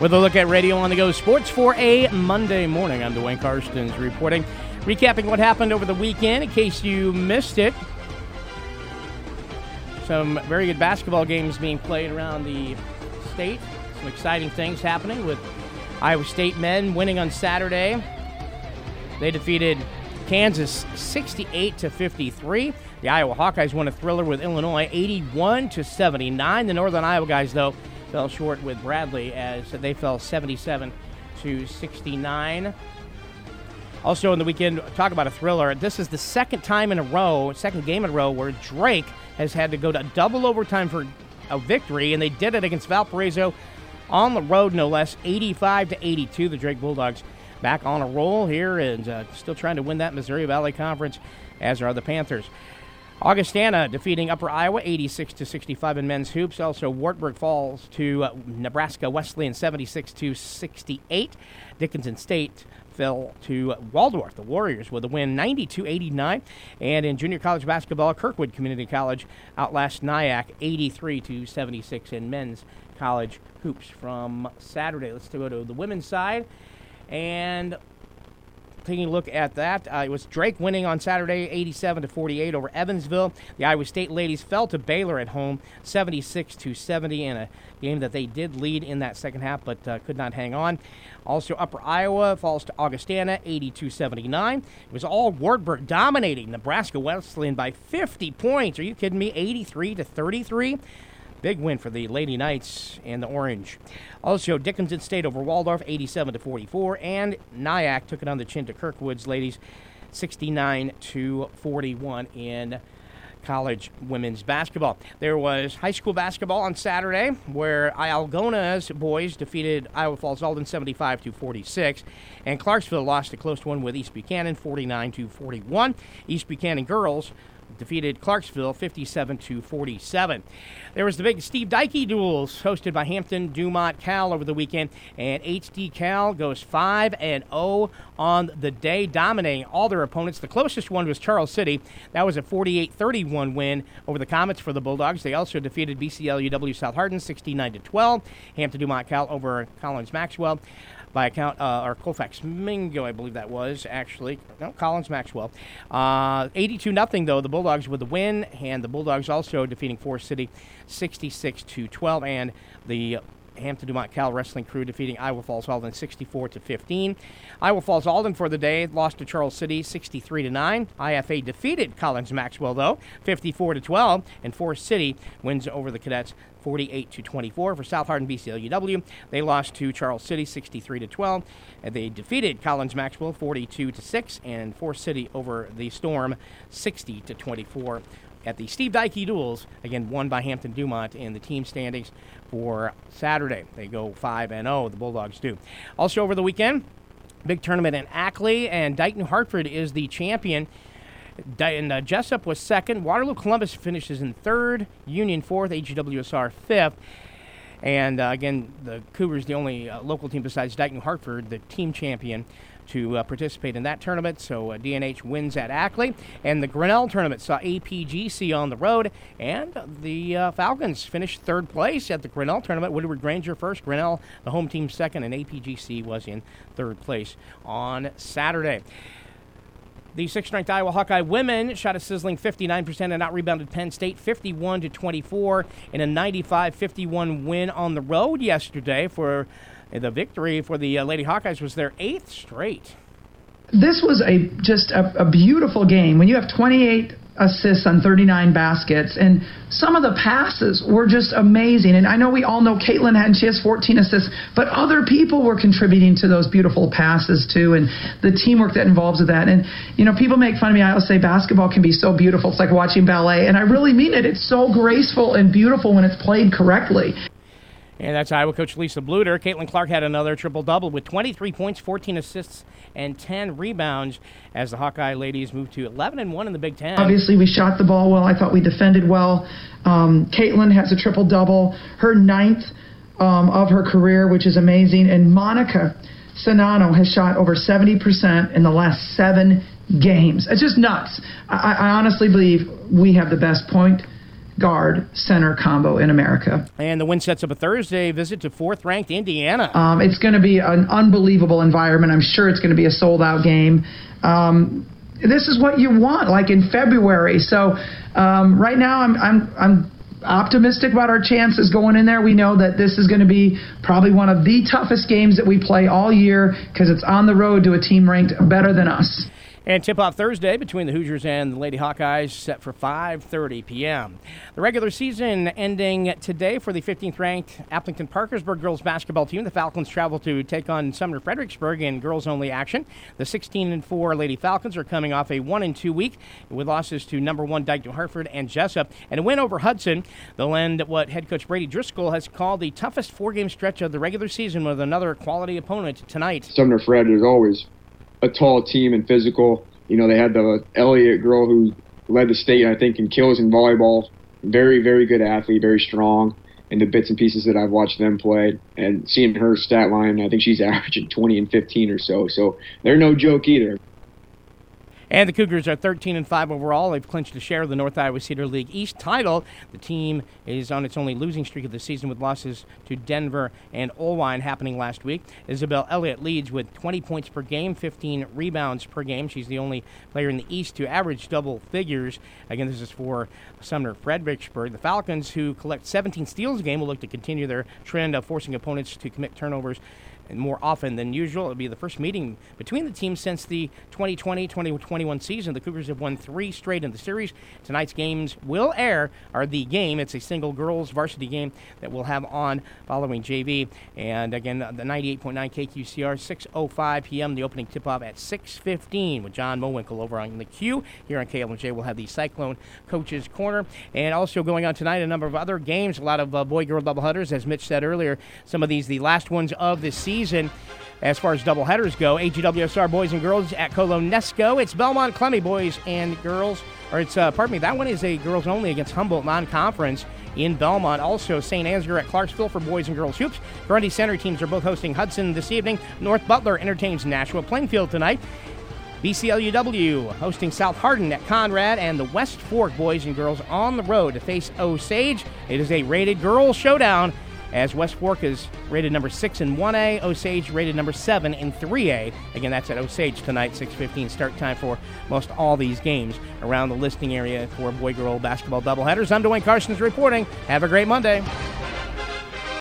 with a look at Radio on the Go Sports for a Monday morning. I'm Dwayne Karstens reporting, recapping what happened over the weekend in case you missed it. Some very good basketball games being played around the state. Some exciting things happening with Iowa State men winning on Saturday. They defeated Kansas 68 to 53. The Iowa Hawkeyes won a thriller with Illinois 81 to 79. The Northern Iowa guys, though, fell short with Bradley as they fell 77 to 69. Also in the weekend, talk about a thriller. This is the second time in a row, second game in a row, where Drake has had to go to double overtime for a victory, and they did it against Valparaiso on the road, no less, 85 to 82. The Drake Bulldogs back on a roll here and uh, still trying to win that Missouri Valley Conference, as are the Panthers. Augustana defeating Upper Iowa 86 to 65 in men's hoops. Also, Wartburg falls to uh, Nebraska Wesleyan 76 to 68. Dickinson State fell to Waldorf, the Warriors, with a win 92 89. And in junior college basketball, Kirkwood Community College outlast Nyack 83 to 76 in men's college hoops from Saturday. Let's go to the women's side. And taking a look at that, uh, it was Drake winning on Saturday, 87 to 48 over Evansville. The Iowa State ladies fell to Baylor at home, 76 to 70, in a game that they did lead in that second half, but uh, could not hang on. Also, Upper Iowa falls to Augustana, 82-79. It was all Wartburg dominating Nebraska Wesleyan by 50 points. Are you kidding me? 83 to 33. Big win for the Lady Knights and the Orange. Also, Dickinson State over Waldorf, 87 to 44, and Nyack took it on the chin to Kirkwoods ladies, 69 to 41 in college women's basketball. There was high school basketball on Saturday where Algona's boys defeated Iowa Falls Alden 75 to 46, and Clarksville lost a close one with East Buchanan 49 to 41. East Buchanan girls defeated Clarksville 57 to 47. There was the big Steve Dykey duels hosted by Hampton Dumont Cal over the weekend, and HD Cal goes 5 and 0 on the day, dominating all their opponents. The closest one was Charles City. That was a 48-31 win over the Comets for the Bulldogs. They also defeated BCL UW South Hardin 69 to 12. Hampton Dumont Cal over Collins Maxwell by account, uh, or Colfax Mingo, I believe that was actually. No, Collins Maxwell. Uh, 82 nothing though. The with the win, and the Bulldogs also defeating Forest City 66 to 12, and the Hampton Dumont Cal Wrestling Crew defeating Iowa Falls Alden 64 to 15. Iowa Falls Alden for the day lost to Charles City 63 to 9. IFA defeated Collins Maxwell though 54 to 12, and Forest City wins over the Cadets 48 to 24 for South Hardin BCLUW. They lost to Charles City 63 to 12. And they defeated Collins Maxwell 42 to 6 and Forest City over the Storm 60 to 24 at the Steve Dykey Duels, again won by Hampton Dumont in the team standings for Saturday. They go 5 and 0, the Bulldogs do. Also over the weekend, big tournament in Ackley, and Dike New Hartford is the champion. And uh, Jesup was second. Waterloo Columbus finishes in third. Union fourth. HWSR fifth. And uh, again, the Cougars, the only uh, local team besides Dike New Hartford, the team champion to uh, participate in that tournament. So uh, DNH wins at Ackley. And the Grinnell tournament saw APGC on the road. And the uh, Falcons finished third place at the Grinnell tournament. Woodward Granger first, Grinnell, the home team second, and APGC was in third place on Saturday. The sixth ranked Iowa Hawkeye women shot a sizzling 59% and out rebounded Penn State 51 to 24 in a 95 51 win on the road yesterday for the victory for the uh, Lady Hawkeyes was their eighth straight. This was a just a, a beautiful game. When you have 28 assists on 39 baskets, and some of the passes were just amazing. And I know we all know Caitlin had, and she has 14 assists, but other people were contributing to those beautiful passes too, and the teamwork that involves with that. And you know, people make fun of me. I always say basketball can be so beautiful. It's like watching ballet, and I really mean it. It's so graceful and beautiful when it's played correctly. And that's Iowa coach Lisa Bluder. Caitlin Clark had another triple double with 23 points, 14 assists, and 10 rebounds as the Hawkeye ladies moved to 11 and 1 in the Big Ten. Obviously, we shot the ball well. I thought we defended well. Um, Caitlin has a triple double, her ninth um, of her career, which is amazing. And Monika Czinano has shot over 70% in the last seven games. It's just nuts. I, I honestly believe we have the best point guard center combo in America. And the win sets up a Thursday visit to fourth ranked Indiana. Um, it's going to be an unbelievable environment. I'm sure it's going to be a sold out game. Um, this is what you want, like in February. So um, right now, I'm I'm I'm optimistic about our chances going in there. We know that this is going to be probably one of the toughest games that we play all year because it's on the road to a team ranked better than us. And tip-off Thursday between the Hoosiers and the Lady Hawkeyes set for 5:30 p.m. The regular season ending today for the 15th-ranked Aplington Parkersburg girls basketball team. The Falcons travel to take on Sumner Fredericksburg in girls-only action. The 16 and 4 Lady Falcons are coming off a 1 and 2 week with losses to number one Dike New Hartford and Jesup, and a win over Hudson. They'll end what head coach Brady Driscoll has called the toughest four-game stretch of the regular season with another quality opponent tonight. Sumner Fred is always a tall team and physical. You know, they had the Elliott girl who led the state, I think, in kills in volleyball. Very, very good athlete, very strong. In the bits and pieces that I've watched them play, and seeing her stat line, I think she's averaging 20 and 15 or so. So they're no joke either. And the Cougars are 13 and 5 overall. They've clinched a share of the North Iowa Cedar League East title. The team is on its only losing streak of the season with losses to Denver and Oelwein happening last week. Isabel Elliott leads with 20 points per game, 15 rebounds per game. She's the only player in the East to average double figures. Again, this is for Sumner Fredericksburg. The Falcons, who collect 17 steals a game, will look to continue their trend of forcing opponents to commit turnovers more often than usual. It'll be the first meeting between the teams since the 2020-2021 season. The Cougars have won three straight in the series. Tonight's games will air are the game. It's a single girls varsity game that we'll have on following JV. And again, the 98.9 KQCR, 6:05 p.m. The opening tip-off at 6:15 with John Mowinkle over on the queue here on KLJ. We'll have the Cyclone Coaches Corner, and also going on tonight a number of other games. A lot of uh, boy-girl doubleheaders, as Mitch said earlier. Some of these the last ones of the season season. As far as doubleheaders go, AGWSR boys and girls at Colo-Nesco. It's Belmond Klemme boys and girls, or it's uh, pardon me, that one is a girls only against Humboldt non-conference in Belmond. Also, St. Ansgar at Clarksville for boys and girls hoops. Grundy Center teams are both hosting Hudson this evening. North Butler entertains Nashua Plainfield tonight. BCLUW hosting South Hardin at Conrad, and the West Fork boys and girls on the road to face Osage. It is a rated girls showdown as West Fork is rated number 6 in 1A, Osage rated number 7 in 3A. Again, that's at Osage tonight, 6.15 start time for most all these games around the listing area for boy-girl basketball doubleheaders. I'm Dwayne Carsons reporting. Have a great Monday.